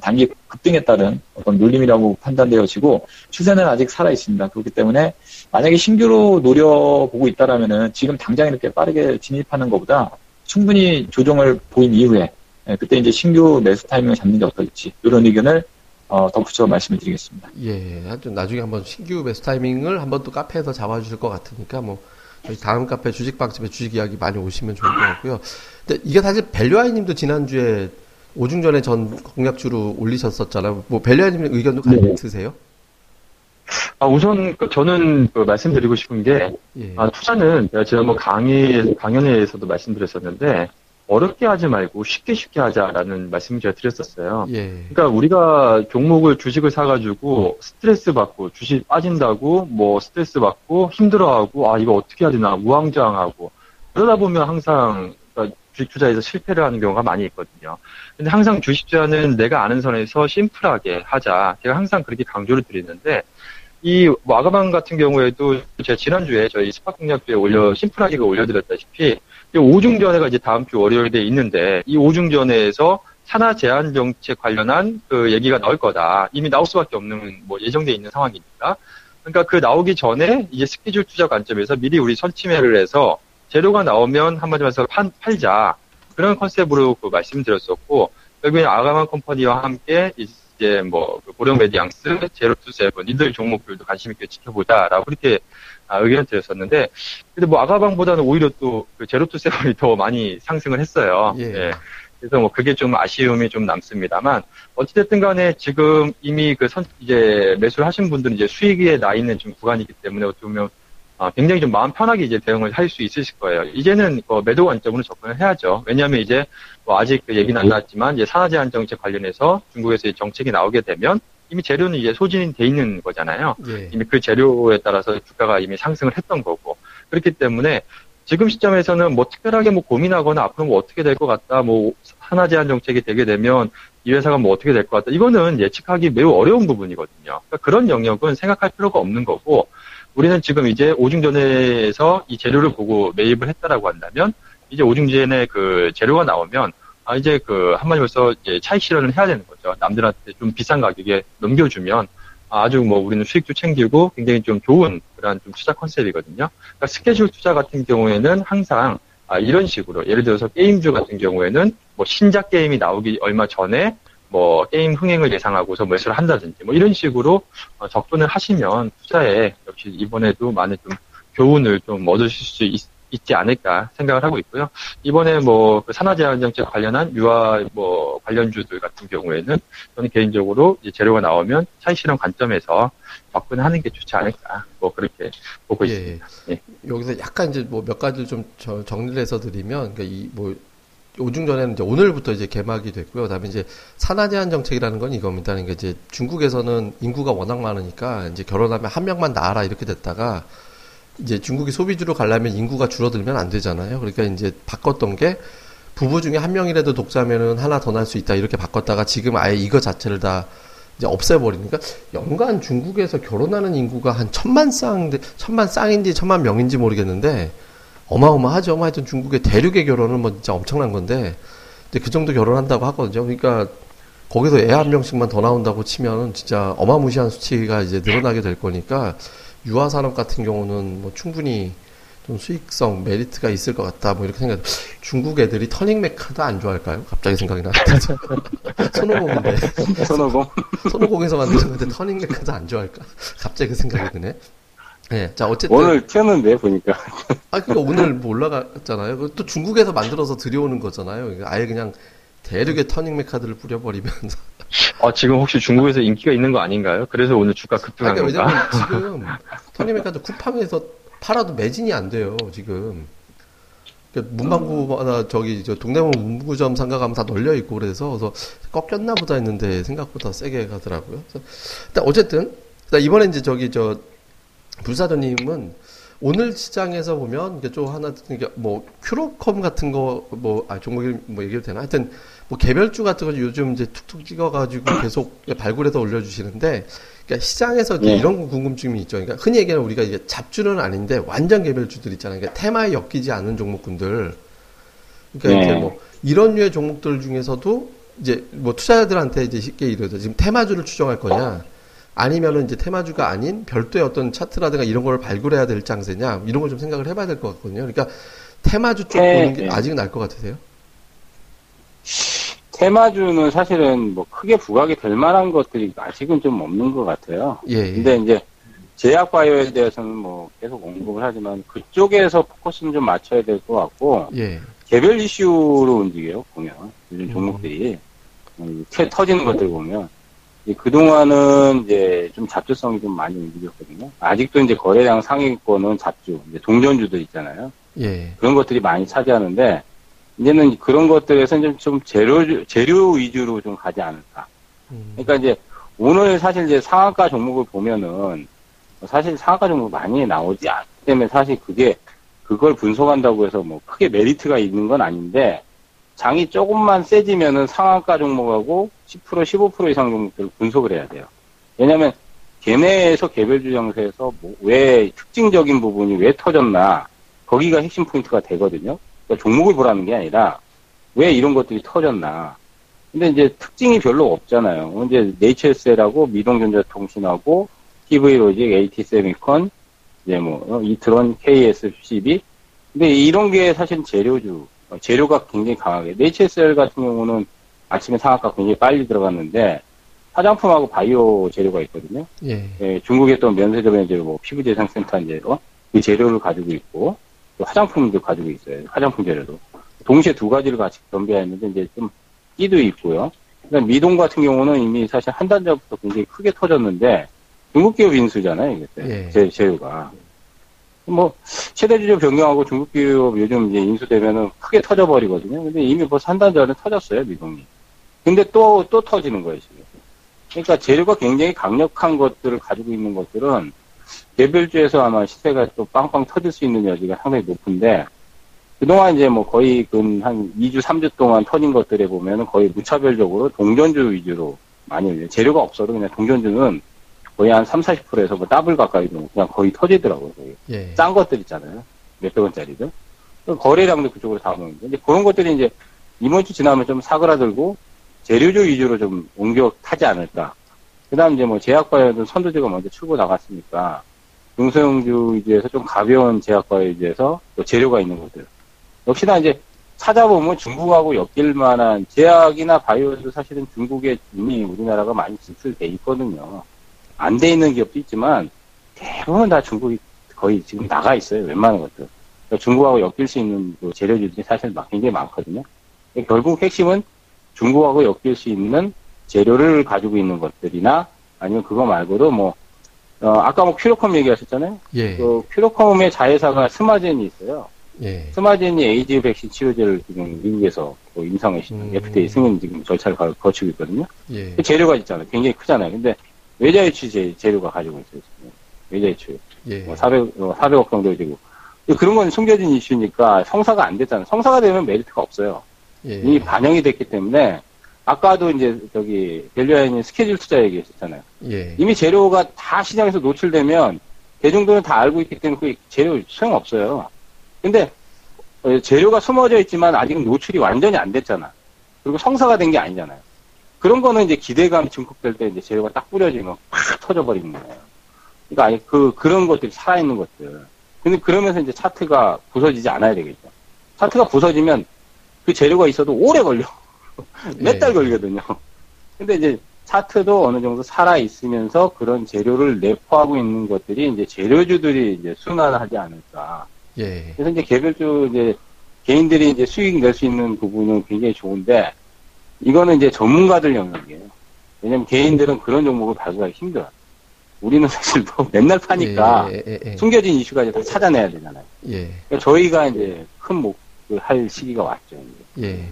단기 급등에 따른 어떤 눌림이라고 판단되어지고, 추세는 아직 살아 있습니다. 그렇기 때문에, 만약에 신규로 노려보고 있다라면은, 지금 당장 이렇게 빠르게 진입하는 것보다, 충분히 조정을 보인 이후에, 예, 그때 이제 신규 매수 타이밍을 잡는 게 어떨지, 이런 의견을 어, 덧붙여 말씀을 드리겠습니다. 예, 나중에 한번 신규 매수 타이밍을 한번 또 카페에서 잡아주실 것 같으니까 뭐 저희 다음 카페 주식방집에 주식 이야기 많이 오시면 좋을 것 같고요. 근데 이게 사실 벨류아이님도 지난주에 오중전에 전 공약주로 올리셨었잖아요. 뭐 벨류아이님 의견도 같이 네. 있으세요? 아, 우선 그 저는 그 말씀드리고 싶은 게 예. 아, 투자는 제가 지난번 강의 강연회에서도 말씀드렸었는데 어렵게 하지 말고 쉽게 쉽게 하자라는 말씀을 제가 드렸었어요. 예. 그러니까 우리가 종목을 주식을 사가지고 스트레스 받고 주식 빠진다고 뭐 스트레스 받고 힘들어하고 아 이거 어떻게 해야 되나 우왕좌왕하고 그러다 보면 항상 주식 투자에서 실패를 하는 경우가 많이 있거든요. 근데 항상 주식 투자는 내가 아는 선에서 심플하게 하자. 제가 항상 그렇게 강조를 드리는데 이 아가방 같은 경우에도 제가 지난주에 저희 스파 공략주에 올려 심플하게 올려드렸다시피 오중전회가 이제 다음 주 월요일에 있는데 이 오중전회에서 산아 제한 정책 관련한 그 얘기가 나올 거다. 이미 나올 수밖에 없는 뭐 예정돼 있는 상황이니까. 그러니까 그 나오기 전에 이제 스케줄 투자 관점에서 미리 우리 선취매를 해서 재료가 나오면 한마디로 해서 판, 팔자. 그런 컨셉으로 그 말씀드렸었고 여기 아가방 컴퍼니와 함께 이제 뭐그 보령 메디앙스, 제로투 세븐 이들 종목들도 관심 있게 지켜보자라고 그렇게 아, 의견을 드렸었는데, 근데 뭐 아가방보다는 오히려 또 그 제로투 세븐이 더 많이 상승을 했어요. 예. 예. 그래서 뭐 그게 좀 아쉬움이 좀 남습니다만 어찌됐든 간에 지금 이미 그 선, 이제 매수를 하신 분들은 이제 수익에 나 있는 좀 구간이기 때문에 어떻게 보면 아, 굉장히 좀 마음 편하게 이제 대응을 할 수 있으실 거예요. 이제는 그 매도 관점으로 접근을 해야죠. 왜냐하면 이제 뭐 아직 그 얘기는 안 나왔지만 이제 산아 제한 정책 관련해서 중국에서 정책이 나오게 되면 이미 재료는 이제 소진이 돼 있는 거잖아요. 예. 이미 그 재료에 따라서 주가가 이미 상승을 했던 거고 그렇기 때문에 지금 시점에서는 뭐 특별하게 뭐 고민하거나 앞으로 뭐 어떻게 될 것 같다, 뭐 하나 제한 정책이 되게 되면 이 회사가 뭐 어떻게 될 것 같다. 이거는 예측하기 매우 어려운 부분이거든요. 그러니까 그런 영역은 생각할 필요가 없는 거고 우리는 지금 이제 오중전에서 이 재료를 보고 매입을 했다라고 한다면 이제 오중전에 그 재료가 나오면 아, 이제 그, 한마디로서 이제 차익 실현을 해야 되는 거죠. 남들한테 좀 비싼 가격에 넘겨주면 아주 뭐 우리는 수익도 챙기고 굉장히 좀 좋은 그런 좀 투자 컨셉이거든요. 그러니까 스케줄 투자 같은 경우에는 항상 아, 이런 식으로 예를 들어서 게임주 같은 경우에는 뭐 신작 게임이 나오기 얼마 전에 뭐 게임 흥행을 예상하고서 매수를 한다든지 뭐 이런 식으로 어, 접근을 하시면 투자에 역시 이번에도 많은 좀 교훈을 좀 얻으실 수 있, 지 않을까 생각을 하고 있고요. 이번에 뭐 그 산화제한정책 관련한 유아 뭐 관련주들 같은 경우에는 저는 개인적으로 이제 재료가 나오면 차익 실험 관점에서 접근하는 게 좋지 않을까 뭐 그렇게 보고 예. 있습니다. 예. 여기서 약간 이제 뭐 몇 가지를 좀 저- 정리를 해서 드리면, 그러니까 이 뭐, 오중 전에는 이제 오늘부터 이제 개막이 됐고요. 그다음에 이제 산하 제한 정책이라는 건 이겁니다. 그러니까 이제 중국에서는 인구가 워낙 많으니까 이제 결혼하면 한 명만 낳아라 이렇게 됐다가 이제 중국이 소비주로 가려면 인구가 줄어들면 안 되잖아요. 그러니까 이제 바꿨던 게 부부 중에 한 명이라도 독자면은 하나 더 낳을 수 있다 이렇게 바꿨다가 지금 아예 이거 자체를 다 이제 없애버리니까 연간 중국에서 결혼하는 인구가 한 천만 쌍, 천만 쌍인지 천만 명인지 모르겠는데 어마어마하죠. 뭐 하여튼 중국의 대륙의 결혼은 뭐 진짜 엄청난 건데 근데 그 정도 결혼한다고 하거든요. 그러니까 거기서 애 한 명씩만 더 나온다고 치면은 진짜 어마무시한 수치가 이제 늘어나게 될 거니까 유아 산업 같은 경우는 뭐 충분히 좀 수익성 메리트가 있을 것 같다 뭐 이렇게 생각. 중국 애들이 터닝 메카드 안 좋아할까요? 갑자기 생각이 나는데 손오공인데 손오공. 손오공에서 만드는 건데 터닝 메카드 안 좋아할까? 갑자기 그 생각이 드네. 네, 자 어쨌든 오늘 튀었는데 보니까. 아, 그니까 오늘 뭐 올라갔잖아요. 그또 중국에서 만들어서 들여오는 거잖아요. 아예 그냥 대륙에 터닝 메카드를 뿌려버리면서. 어, 지금 혹시 중국에서 인기가 있는 거 아닌가요? 그래서 오늘 주가 급등한 그러니까 건가? 왜냐면 지금 터닝 메카드 쿠팡에서 팔아도 매진이 안 돼요, 지금. 그러니까 문방구마다 저기 저 동대문 문구점 상가 가면 다 널려 있고 그래서 그래서 꺾였나 보다 했는데 생각보다 세게 가더라고요. 그래서 일단 어쨌든 일단 이번에 이제 저기 저 불사조님은 오늘 시장에서 보면 이게 좀 하나 이게 뭐 큐로컴 같은 거 뭐 아 종목이 뭐 얘기해도 되나 하여튼 뭐 개별주 같은 거 요즘 이제 툭툭 찍어가지고 계속 발굴해서 올려주시는데 그러니까 시장에서 이제 예. 이런 궁금증이 있죠. 그러니까 흔히 얘기하는 우리가 이게 잡주는 아닌데 완전 개별주들 있잖아요. 그러니까 테마에 엮이지 않은 종목군들. 그러니까 예. 이제 뭐 이런 류의 종목들 중에서도 이제 뭐 투자자들한테 이제 쉽게 이러죠. 지금 테마주를 추정할 거냐? 아니면은 이제 테마주가 아닌 별도의 어떤 차트라든가 이런 걸 발굴해야 될 장세냐? 이런 걸 좀 생각을 해봐야 될 것 같거든요. 그러니까 테마주 쪽 테- 보는 게 예. 아직 나을 것 같으세요? 테마주는 사실은 뭐 크게 부각이 될 만한 것들이 아직은 좀 없는 것 같아요. 예. 예. 근데 이제 제약바이오에 대해서는 뭐 계속 언급을 하지만 그쪽에서 포커스는 좀 맞춰야 될 것 같고 예. 개별 이슈로 움직여요 보면 요즘 음. 종목들이 음, 태 터지는 것들 보면 그동안은 이제 좀 잡주성이 좀 많이 움직였거든요. 아직도 이제 거래량 상위권은 잡주, 이제 동전주들 있잖아요. 예. 그런 것들이 많이 차지하는데 이제는 그런 것들에서 좀, 좀 재료 재료 위주로 좀 가지 않을까. 음. 그러니까 이제 오늘 사실 이제 상한가 종목을 보면은 사실 상한가 종목 많이 나오지 않기 때문에 사실 그게 그걸 분석한다고 해서 뭐 크게 메리트가 있는 건 아닌데 장이 조금만 세지면은 상한가 종목하고 10% 15% 이상 종목들을 분석을 해야 돼요. 왜냐하면 걔네에서 개별 주 장세에서 뭐 왜 특징적인 부분이 왜 터졌나 거기가 핵심 포인트가 되거든요. 그러니까 종목을 보라는 게 아니라 왜 이런 것들이 터졌나. 근데 이제 특징이 별로 없잖아요. 이제 네이처셀하고 미동전자통신하고 TV로직, AT세미콘, 이제 뭐 어, 이트론, KSCB. 근데 이런 게 사실 재료주, 어, 재료가 굉장히 강하게. 네이처셀 같은 경우는 아침에 상한가 굉장히 빨리 들어갔는데 화장품하고 바이오 재료가 있거든요. 예. 예, 중국의 또 면세점의 이제 뭐 피부재생센터 이제 어? 그 재료를 가지고 있고 또 화장품도 가지고 있어요. 화장품 재료도 동시에 두 가지를 같이 겸비했는데 이제 좀 끼도 있고요. 그다음 미동 같은 경우는 이미 사실 한 달 전부터 굉장히 크게 터졌는데 중국 기업 인수잖아요, 이게 예. 제 재료가. 뭐 최대 주주 변경하고 중국 기업 요즘 이제 인수되면은 크게 터져버리거든요. 근데 이미 벌써 한 달 전에 터졌어요, 미동이. 근데 또 또 터지는 거예요, 지금. 그러니까 재료가 굉장히 강력한 것들을 가지고 있는 것들은 개별주에서 아마 시세가 또 빵빵 터질 수 있는 여지가 상당히 높은데 그동안 이제 뭐 거의 근 한 2주, 3주 동안 터진 것들에 보면은 거의 무차별적으로 동전주 위주로 많이. 재료가 없어도 그냥 동전주는 거의 한 3, 40%에서 뭐 더블 가까이 그냥 거의 터지더라고요. 거의. 예. 싼 것들 있잖아요. 몇백 원짜리들. 그 거래량도 그쪽으로 다 오는 데 그런 것들이 이제 이번 주 지나면 좀 사그라들고 재료주 위주로 좀 옮겨 타지 않을까. 그 다음 이제 뭐 제약바이오는 선두주가 먼저 출고 나갔으니까 중소형주 위주에서 좀 가벼운 제약바이오 위주에서 또 재료가 있는 것들. 역시나 이제 찾아보면 중국하고 엮일 만한 제약이나 바이오도 사실은 중국에 이미 우리나라가 많이 진출돼 있거든요. 안 돼 있는 기업도 있지만 대부분 다 중국이 거의 지금 나가 있어요. 웬만한 것들. 그러니까 중국하고 엮일 수 있는 그 재료들이 사실 막 굉장히 많거든요. 결국 핵심은 중국하고 엮일 수 있는 재료를 가지고 있는 것들이나 아니면 그거 말고도 뭐 어, 아까 뭐 큐로컴 얘기하셨잖아요. 예. 그 큐로컴의 자회사가 스마젠이 있어요. 예. 스마젠이 에이즈 백신 치료제를 지금 미국에서 뭐 임상에 음. FDA 승인 지금 절차를 거- 거치고 있거든요. 예. 그 재료가 있잖아요. 굉장히 크잖아요. 근데 외자유치 재, 재료가 가지고 있어요. 지금. 외자유치. 예. 뭐 400, 어, 400억 정도 되고. 그런 건 숨겨진 이슈니까 성사가 안 됐잖아요. 성사가 되면 메리트가 없어요. 예. 이미 반영이 됐기 때문에 아까도 이제 저기 밸류아인이 스케줄 투자 얘기했었잖아요. 예. 이미 재료가 다 시장에서 노출되면 대중들은 다 알고 있기 때문에 그 재료 소용 없어요. 근데 어, 재료가 숨어져 있지만 아직은 노출이 완전히 안 됐잖아. 그리고 성사가 된 게 아니잖아요. 그런 거는 이제 기대감이 증폭될 때 이제 재료가 딱 뿌려지면 팍 터져버리는 거예요. 그러니까 아니 그 그런 것들이 살아있는 것들. 근데 그러면서 이제 차트가 부서지지 않아야 되겠죠. 차트가 부서지면 그 재료가 있어도 오래 걸려. 몇달 예. 걸리거든요. 근데 이제 차트도 어느 정도 살아 있으면서 그런 재료를 내포하고 있는 것들이 이제 재료주들이 이제 순환하지 않을까. 예. 그래서 이제 개별주 이제 개인들이 이제 수익 낼 수 있는 부분은 굉장히 좋은데 이거는 이제 전문가들 영역이에요. 왜냐면 개인들은 그런 종목을 발굴하기 힘들어요. 우리는 사실 뭐 맨날 파니까 예. 예. 예. 숨겨진 이슈가 이제 다 찾아내야 되잖아요. 예. 그러니까 저희가 이제 큰 목을 할 시기가 왔죠. 이제. 예.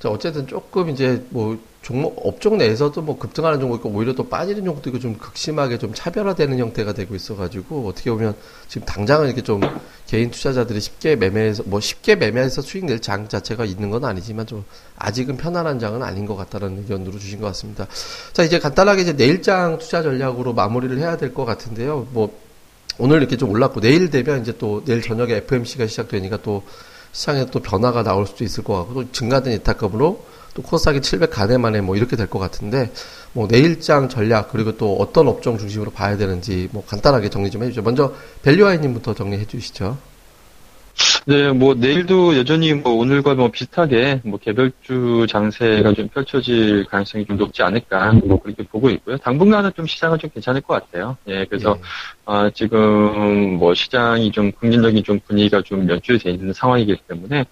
자, 어쨌든 조금 이제 뭐 종목 업종 내에서도 뭐 급등하는 종목 있고 오히려 또 빠지는 종목도 있고 좀 극심하게 좀 차별화되는 형태가 되고 있어가지고 어떻게 보면 지금 당장은 이렇게 좀 개인 투자자들이 쉽게 매매해서 뭐 쉽게 매매해서 수익 낼 장 자체가 있는 건 아니지만 좀 아직은 편안한 장은 아닌 것 같다는 의견으로 주신 것 같습니다. 자, 이제 간단하게 이제 내일장 투자 전략으로 마무리를 해야 될 것 같은데요. 뭐 오늘 이렇게 좀 올랐고 내일 되면 이제 또 내일 저녁에 FMC가 시작되니까 또 시장에 또 변화가 나올 수도 있을 것 같고 또 증가된 이타급으로 또 코스닥이 700 가대 만에 뭐 이렇게 될 것 같은데 뭐 내일장 전략 그리고 또 어떤 업종 중심으로 봐야 되는지 뭐 간단하게 정리 좀 해주죠. 먼저 밸류아이님부터 정리해 주시죠. 네, 뭐 내일도 여전히 뭐 오늘과 뭐 비슷하게 뭐 개별주 장세가 좀 펼쳐질 가능성이 좀 높지 않을까 뭐 그렇게 보고 있고요. 당분간은 좀 시장은 좀 괜찮을 것 같아요. 예, 그래서 아, 지금 뭐 시장이 좀 긍정적인 좀 분위기가 좀 연출돼 있는 상황이기 때문에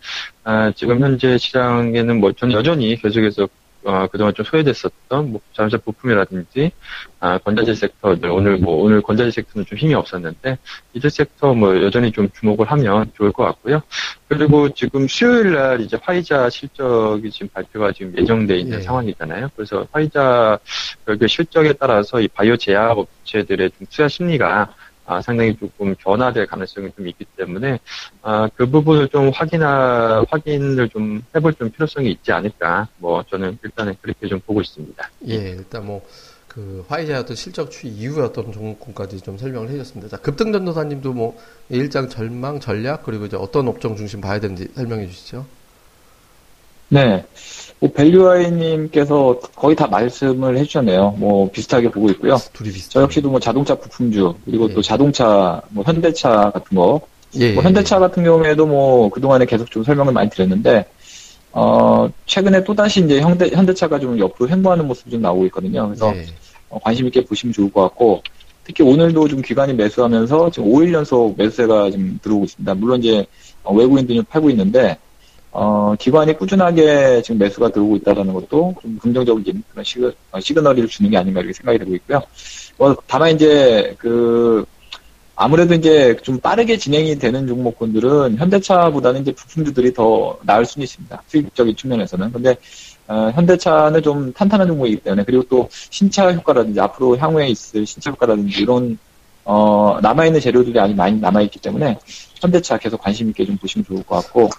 아, 지금 현재 시장에는 뭐 저는 여전히 계속해서 어, 그동안 좀 소외됐었던 뭐 자동차 부품이라든지 아, 건자재 섹터들 오늘 뭐 오늘 건자재 섹터는 좀 힘이 없었는데 이들 섹터 뭐 여전히 좀 주목을 하면 좋을 것 같고요. 그리고 지금 수요일 날 이제 화이자 실적이 지금 발표가 지금 예정돼 있는 예. 상황이잖아요. 그래서 화이자 결국 실적에 따라서 이 바이오 제약 업체들의 좀 투자 심리가 아, 상당히 조금 변화될 가능성이 좀 있기 때문에 아, 그 부분을 좀 확인하 확인을 좀 해볼 좀 필요성이 있지 않을까. 뭐 저는 일단은 그렇게 좀 보고 있습니다. 예, 일단 뭐, 그, 화이자의 실적 추이 이후의 어떤 종목군까지 좀 설명을 해주셨습니다. 자, 급등 전도사님도 뭐, 일장 절망, 전략, 그리고 이제 어떤 업종 중심 봐야 되는지 설명해 주시죠. 네. 뭐 밸류아이님께서 거의 다 말씀을 해주셨네요. 뭐 비슷하게 보고 있고요. 둘이 비슷. 저 역시도 뭐 자동차 부품주 그리고 예. 또 자동차 뭐 현대차 같은 거 예, 뭐 현대차 같은 경우에도 뭐 그동안에 계속 좀 설명을 많이 드렸는데 어 최근에 또 다시 이제 현대 현대차가 좀 옆으로 횡보하는 모습이 좀 나오고 있거든요. 그래서 예, 어, 관심 있게 보시면 좋을 것 같고 특히 오늘도 좀 기관이 매수하면서 지금 5일 연속 매수세가 지금 들어오고 있습니다. 물론 이제 어, 외국인들이 팔고 있는데 어, 기관이 꾸준하게 지금 매수가 들어오고 있다는 것도 좀 긍정적인 그런 시그, 어, 시그널을 주는 게 아닌가 이렇게 생각이 되고 있고요. 뭐, 다만 이제 그 아무래도 이제 좀 빠르게 진행이 되는 종목군들은 현대차보다는 이제 부품주들이 더 나을 수는 있습니다. 수익적인 측면에서는. 근데 어, 현대차는 좀 탄탄한 종목이기 때문에 그리고 또 신차 효과라든지 앞으로 향후에 있을 신차 효과라든지 이런 어, 남아있는 재료들이 아직 많이 남아있기 때문에 현대차 계속 관심 있게 좀 보시면 좋을 것 같고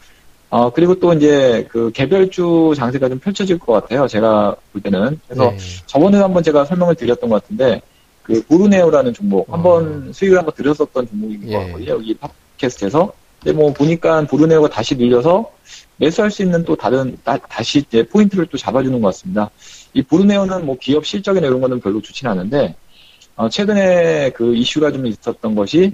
어, 그리고 또 이제 그 개별주 장세가 좀 펼쳐질 것 같아요. 제가 볼 때는. 그래서 예, 저번에 한번 제가 설명을 드렸던 것 같은데 그 보르네오라는 종목 한번 수익을 한번 드렸었던 종목인 것 예. 같거든요. 여기 팟캐스트에서. 근데 뭐 보니까 보르네오가 다시 밀려서 매수할 수 있는 또 다른 다, 시 이제 포인트를 또 잡아주는 것 같습니다. 이 보르네오는 뭐 기업 실적이나 이런 거는 별로 좋지는 않은데 어, 최근에 그 이슈가 좀 있었던 것이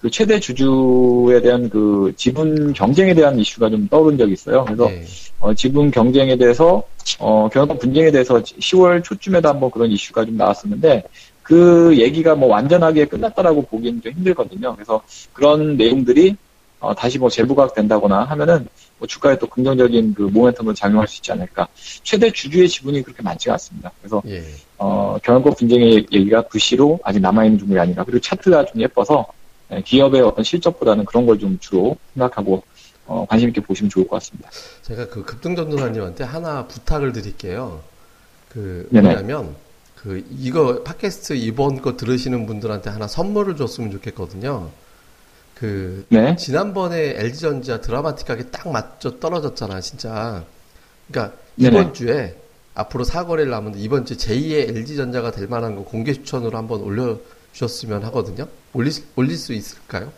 그 최대 주주에 대한 그 지분 경쟁에 대한 이슈가 좀 떠오른 적이 있어요. 그래서 예. 어, 지분 경쟁에 대해서 어, 경영 분쟁에 대해서 10월 초쯤에도 한번 그런 이슈가 좀 나왔었는데 그 얘기가 뭐 완전하게 끝났다라고 보기는 좀 힘들거든요. 그래서 그런 내용들이 어, 다시 뭐 재부각 된다거나 하면은 뭐 주가에 또 긍정적인 그 모멘텀을 작용할 수 있지 않을까. 최대 주주의 지분이 그렇게 많지가 않습니다. 그래서 예. 어, 경영권 분쟁의 얘기가 부시로 아직 남아있는 종목이 아닌가. 그리고 차트가 좀 예뻐서 예, 기업의 어떤 실적보다는 그런 걸 좀 주로 생각하고 어, 관심 있게 보시면 좋을 것 같습니다. 제가 그 급등전도사님한테 하나 부탁을 드릴게요. 그. 뭐냐면 그 이거 팟캐스트 이번 거 들으시는 분들한테 하나 선물을 줬으면 좋겠거든요. 그 네. 지난번에 LG전자 드라마틱하게 딱 맞춰 떨어졌잖아, 진짜. 그러니까 네네. 이번 주에 앞으로 사거래를 남은데 이번 주 제2의 LG전자가 될 만한 거 공개 추천으로 한번 올려 주셨으면 하거든요. 올릴, 수- 올릴 수 있을까요?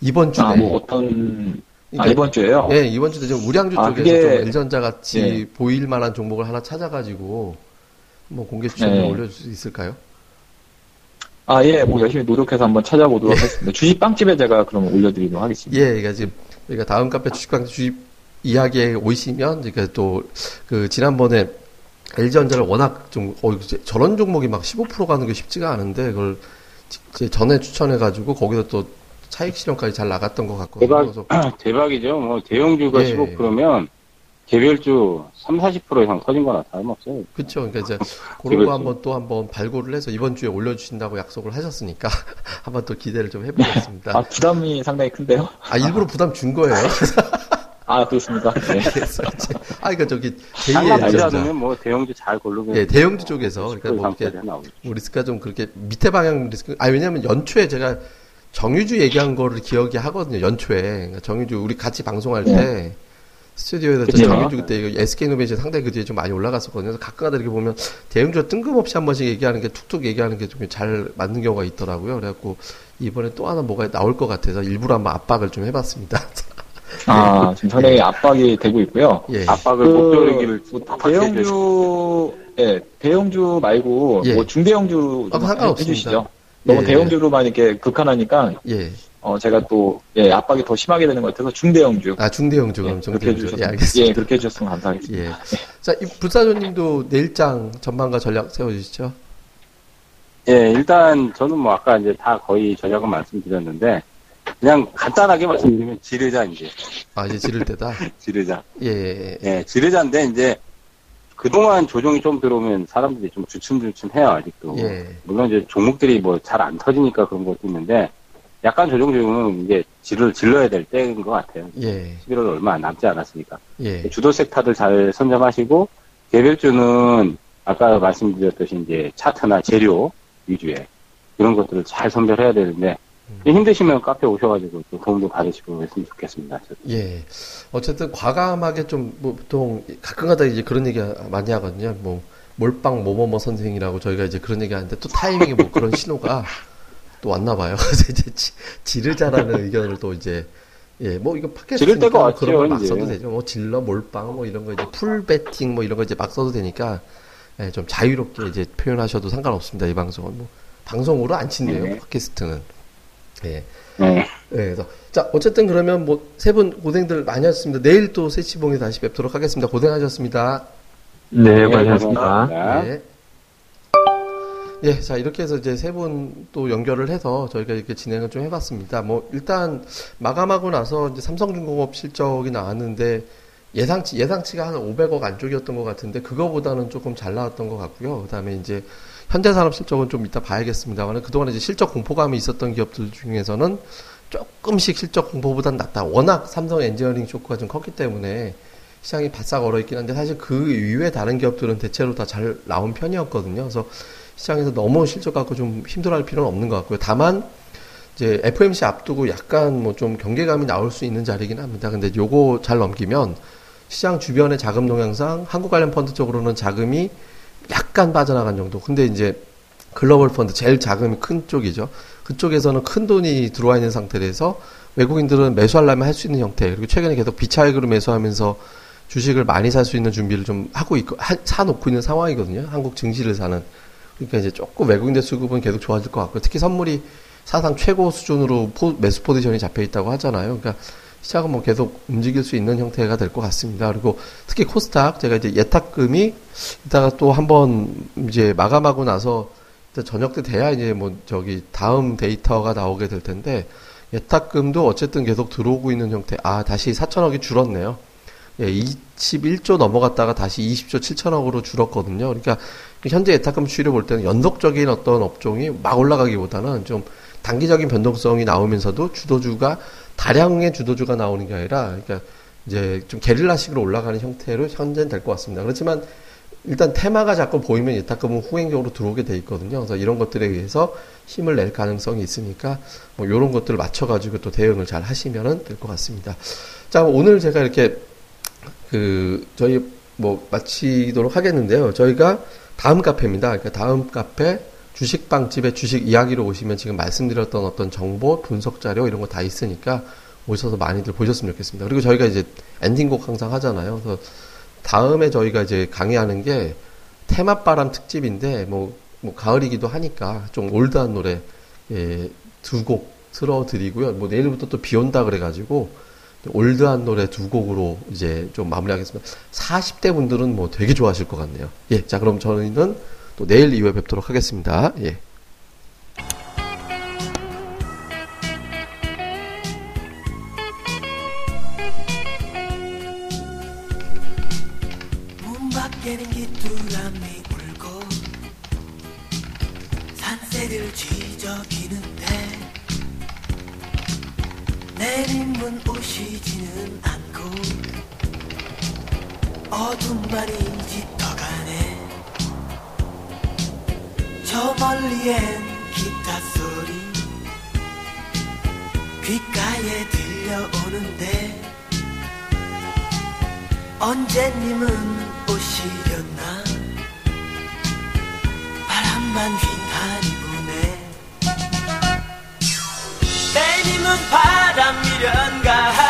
이번 주에. 아, 뭐 어떤, 아, 그러니까 이번 주에요? 예, 이번 주도 좀 우량주 아, 쪽에서 그게- 좀 LG전자 같이 예. 보일 만한 종목을 하나 찾아가지고 뭐 공개 추천을 네. 올려줄 수 있을까요? 아, 예, 뭐 열심히 노력해서 한번 찾아보도록 하겠습니다. 주식 빵집에 제가 그럼 올려드리도록 하겠습니다. 예, 그러니까 지금 그러니까 다음 카페 주식방 주식 이야기에 오시면 그러니까 또 그 지난번에 LG전자를 워낙 좀 어, 저런 종목이 막 15% 가는 게 쉽지가 않은데 그걸 전에 추천해가지고 거기서 또 차익 실현까지 잘 나갔던 것 같거든요. 대박. 대박이죠. 뭐 대형주가 예. 15%면 개별주 3, 40% 이상 터진 거나 다름없어요. 그렇죠. 그러니까 이제 그런 그렇죠. 거 한번 또 한번 발굴을 해서 이번 주에 올려주신다고 약속을 하셨으니까 한번 또 기대를 좀 해보겠습니다. 아, 부담이 상당히 큰데요? 아 일부러 부담 준 거예요. 아, 그렇습니까? 네. 그래서 이제 아 그러니까 저기 상납지 제2의 않으면 뭐 대형주 잘 고르면 예, 대형주 쪽에서 그러니까 뭐 이렇게 나오죠. 뭐 리스크가 좀 그렇게 밑에 방향 리스크. 아 왜냐면 연초에 제가 정유주 얘기한 거를 기억이 하거든요. 연초에 그러니까 정유주 우리 같이 방송할 때 스튜디오에서 저 그쵸. 정유주 그때 이거 SK노베이션 상당히 그 뒤에 좀 많이 올라갔었거든요. 그래서 가끔가다 이렇게 보면 대형주가 뜬금없이 한 번씩 얘기하는 게 툭툭 얘기하는 게 좀 잘 맞는 경우가 있더라고요. 그래갖고 이번에 또 하나 뭐가 나올 것 같아서 일부러 한번 압박을 좀 해봤습니다. 아, 지금 상당히 압박이 되고 있고요. 예. 압박을 그, 해주시고. 대형주, 예, 대형주 말고, 예. 뭐 중대형주 아. 해주시죠. 너무 예. 대형주로만 이렇게 극한하니까, 예. 어, 제가 또, 예, 압박이 더 심하게 되는 것 같아서 중대형주. 아 중대형주 예, 그럼 그렇게 중대형주. 예, 해주셨으면, 알겠습니다. 예, 그렇게 해주셨으면 감사하겠습니다. 예. 자, 이 불사조님도 내일장 전망과 전략 세워주시죠. 예, 일단 저는 뭐 아까 이제 다 거의 전략은 말씀드렸는데 그냥 간단하게 말씀드리면 지르자 이제 아, 이제 지를 때다. 지르자. 예, 예, 예. 예, 지르자인데 이제 그동안 조정이 좀 들어오면 사람들이 좀 주춤주춤해요 아직도. 예. 물론 이제 종목들이 뭐 잘 안 터지니까 그런 것도 있는데 약간 조정 중은 이제 질을 질러야 될 때인 것 같아요. 예, 11월 얼마 남지 않았으니까. 예. 주도 섹터들 잘 선점하시고 개별주는 아까 말씀드렸듯이 이제 차트나 재료 위주의 그런 것들을 잘 선별해야 되는데 음. 힘드시면 카페 오셔가지고 또 도움도 받으시고 했으면 좋겠습니다. 예. 어쨌든 과감하게 좀, 뭐, 보통 가끔가다 이제 그런 얘기 많이 하거든요. 뭐, 몰빵 뭐뭐뭐 선생이라고 저희가 이제 그런 얘기 하는데 또 타이밍에 뭐 그런 신호가 또 왔나 봐요. 그래서 이제 지, 지르자라는 의견을 또 이제 예, 뭐 이거 팟캐스트 지를 때가 왔죠, 그런 걸막 이제. 써도 되죠. 뭐 질러 몰빵 뭐 이런 거 이제 풀 배팅 뭐 이런 거 이제 막 써도 되니까 예, 좀 자유롭게 이제 표현하셔도 상관없습니다. 이 방송은 뭐 방송으로 안 친대요. 네. 팟캐스트는. 예. 네. 네, 그래서 자 어쨌든 그러면 뭐 세 분 고생들 많이 하셨습니다. 내일 또 세시봉에 다시 뵙도록 하겠습니다. 고생하셨습니다. 네, 네, 고생하셨습니다. 고생하셨습니다. 네. 예, 자 이렇게 해서 이제 세 분 또 연결을 해서 저희가 이렇게 진행을 좀 해봤습니다. 뭐 일단 마감하고 나서 이제 삼성중공업 실적이 나왔는데 예상치 예상치가 한 500억 안쪽이었던 것 같은데 그거보다는 조금 잘 나왔던 것 같고요. 그다음에 이제 현대산업 실적은 좀 이따 봐야겠습니다만 그동안 이제 실적 공포감이 있었던 기업들 중에서는 조금씩 실적 공포보다는 낫다. 워낙 삼성 엔지니어링 쇼크가 좀 컸기 때문에 시장이 바싹 얼어 있긴 한데 사실 그 이외에 다른 기업들은 대체로 다 잘 나온 편이었거든요. 그래서 시장에서 너무 실적 갖고 좀 힘들어할 필요는 없는 것 같고요. 다만 이제 FMC 앞두고 약간 뭐 좀 경계감이 나올 수 있는 자리긴 합니다. 근데 요거 잘 넘기면 시장 주변의 자금 동향상 한국 관련 펀드 쪽으로는 자금이 약간 빠져나간 정도. 근데 이제 글로벌 펀드 제일 자금이 큰 쪽이죠. 그쪽에서는 큰 돈이 들어와 있는 상태에서 외국인들은 매수하려면 할 수 있는 형태. 그리고 최근에 계속 비차익으로 매수하면서 주식을 많이 살 수 있는 준비를 좀 하고 있고 하- 사놓고 있는 상황이거든요. 한국 증시를 사는. 그러니까 이제 조금 외국인들 수급은 계속 좋아질 것 같고 특히 선물이 사상 최고 수준으로 포, 매수 포지션이 잡혀 있다고 하잖아요. 그러니까 시장은 뭐 계속 움직일 수 있는 형태가 될 것 같습니다. 그리고 특히 코스닥 제가 이제 예탁금이 이따가 또 한번 이제 마감하고 나서 저녁 때 돼야 이제 뭐 저기 다음 데이터가 나오게 될 텐데 예탁금도 어쨌든 계속 들어오고 있는 형태. 아 다시 4천억이 줄었네요. 예, 21조 넘어갔다가 다시 20조 7천억으로 줄었거든요. 그러니까 현재 예탁금 추이를 볼 때는 연속적인 어떤 업종이 막 올라가기보다는 좀 단기적인 변동성이 나오면서도 주도주가 다량의 주도주가 나오는 게 아니라 그러니까 이제 좀 게릴라식으로 올라가는 형태로 현재는 될 것 같습니다. 그렇지만 일단 테마가 자꾸 보이면 예탁금은 후행적으로 들어오게 돼 있거든요. 그래서 이런 것들에 의해서 힘을 낼 가능성이 있으니까 뭐 이런 것들을 맞춰가지고 또 대응을 잘 하시면 될것 같습니다. 자 오늘 제가 이렇게 그 저희 뭐 마치도록 하겠는데요. 저희가 다음 카페입니다. 그러니까 다음 카페 주식빵집에 주식 이야기로 오시면 지금 말씀드렸던 어떤 정보, 분석 자료 이런 거 다 있으니까 오셔서 많이들 보셨으면 좋겠습니다. 그리고 저희가 이제 엔딩곡 항상 하잖아요. 그래서 다음에 저희가 이제 강의하는 게 테마바람 특집인데 뭐, 뭐 가을이기도 하니까 좀 올드한 노래 예, 두 곡 틀어드리고요. 뭐 내일부터 또 비 온다 그래가지고 올드한 노래 두 곡으로 이제 좀 마무리하겠습니다. 40대 분들은 뭐 되게 좋아하실 것 같네요. 예, 자 그럼 저희는 또 내일 이후에 뵙도록 하겠습니다. 예. 문 오시지는 않고 저 멀리엔 기타 소리. 귓가에 들려오는데 언제님은 오시려나? 바람만 휘날이 부네. 때님은 바람 미련가